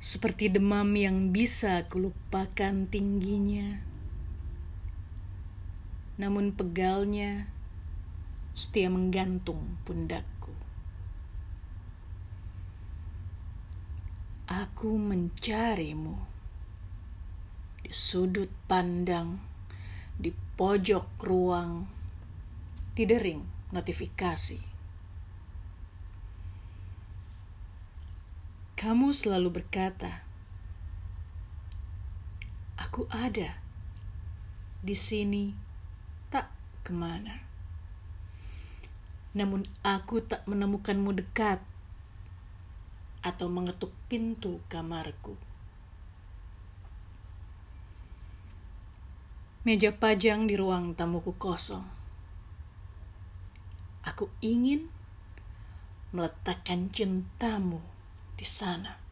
seperti demam yang bisa kulupakan tingginya. Namun pegalnya setia menggantung pundakku. Aku mencarimu di sudut pandang, di pojok ruang, di dering notifikasi. Kamu selalu berkata, "Aku ada di sini, tak ke mana." Namun, aku tak menemukanmu dekat atau mengetuk pintu kamarku. Meja pajang di ruang tamuku kosong. Aku ingin meletakkan cintamu di sana.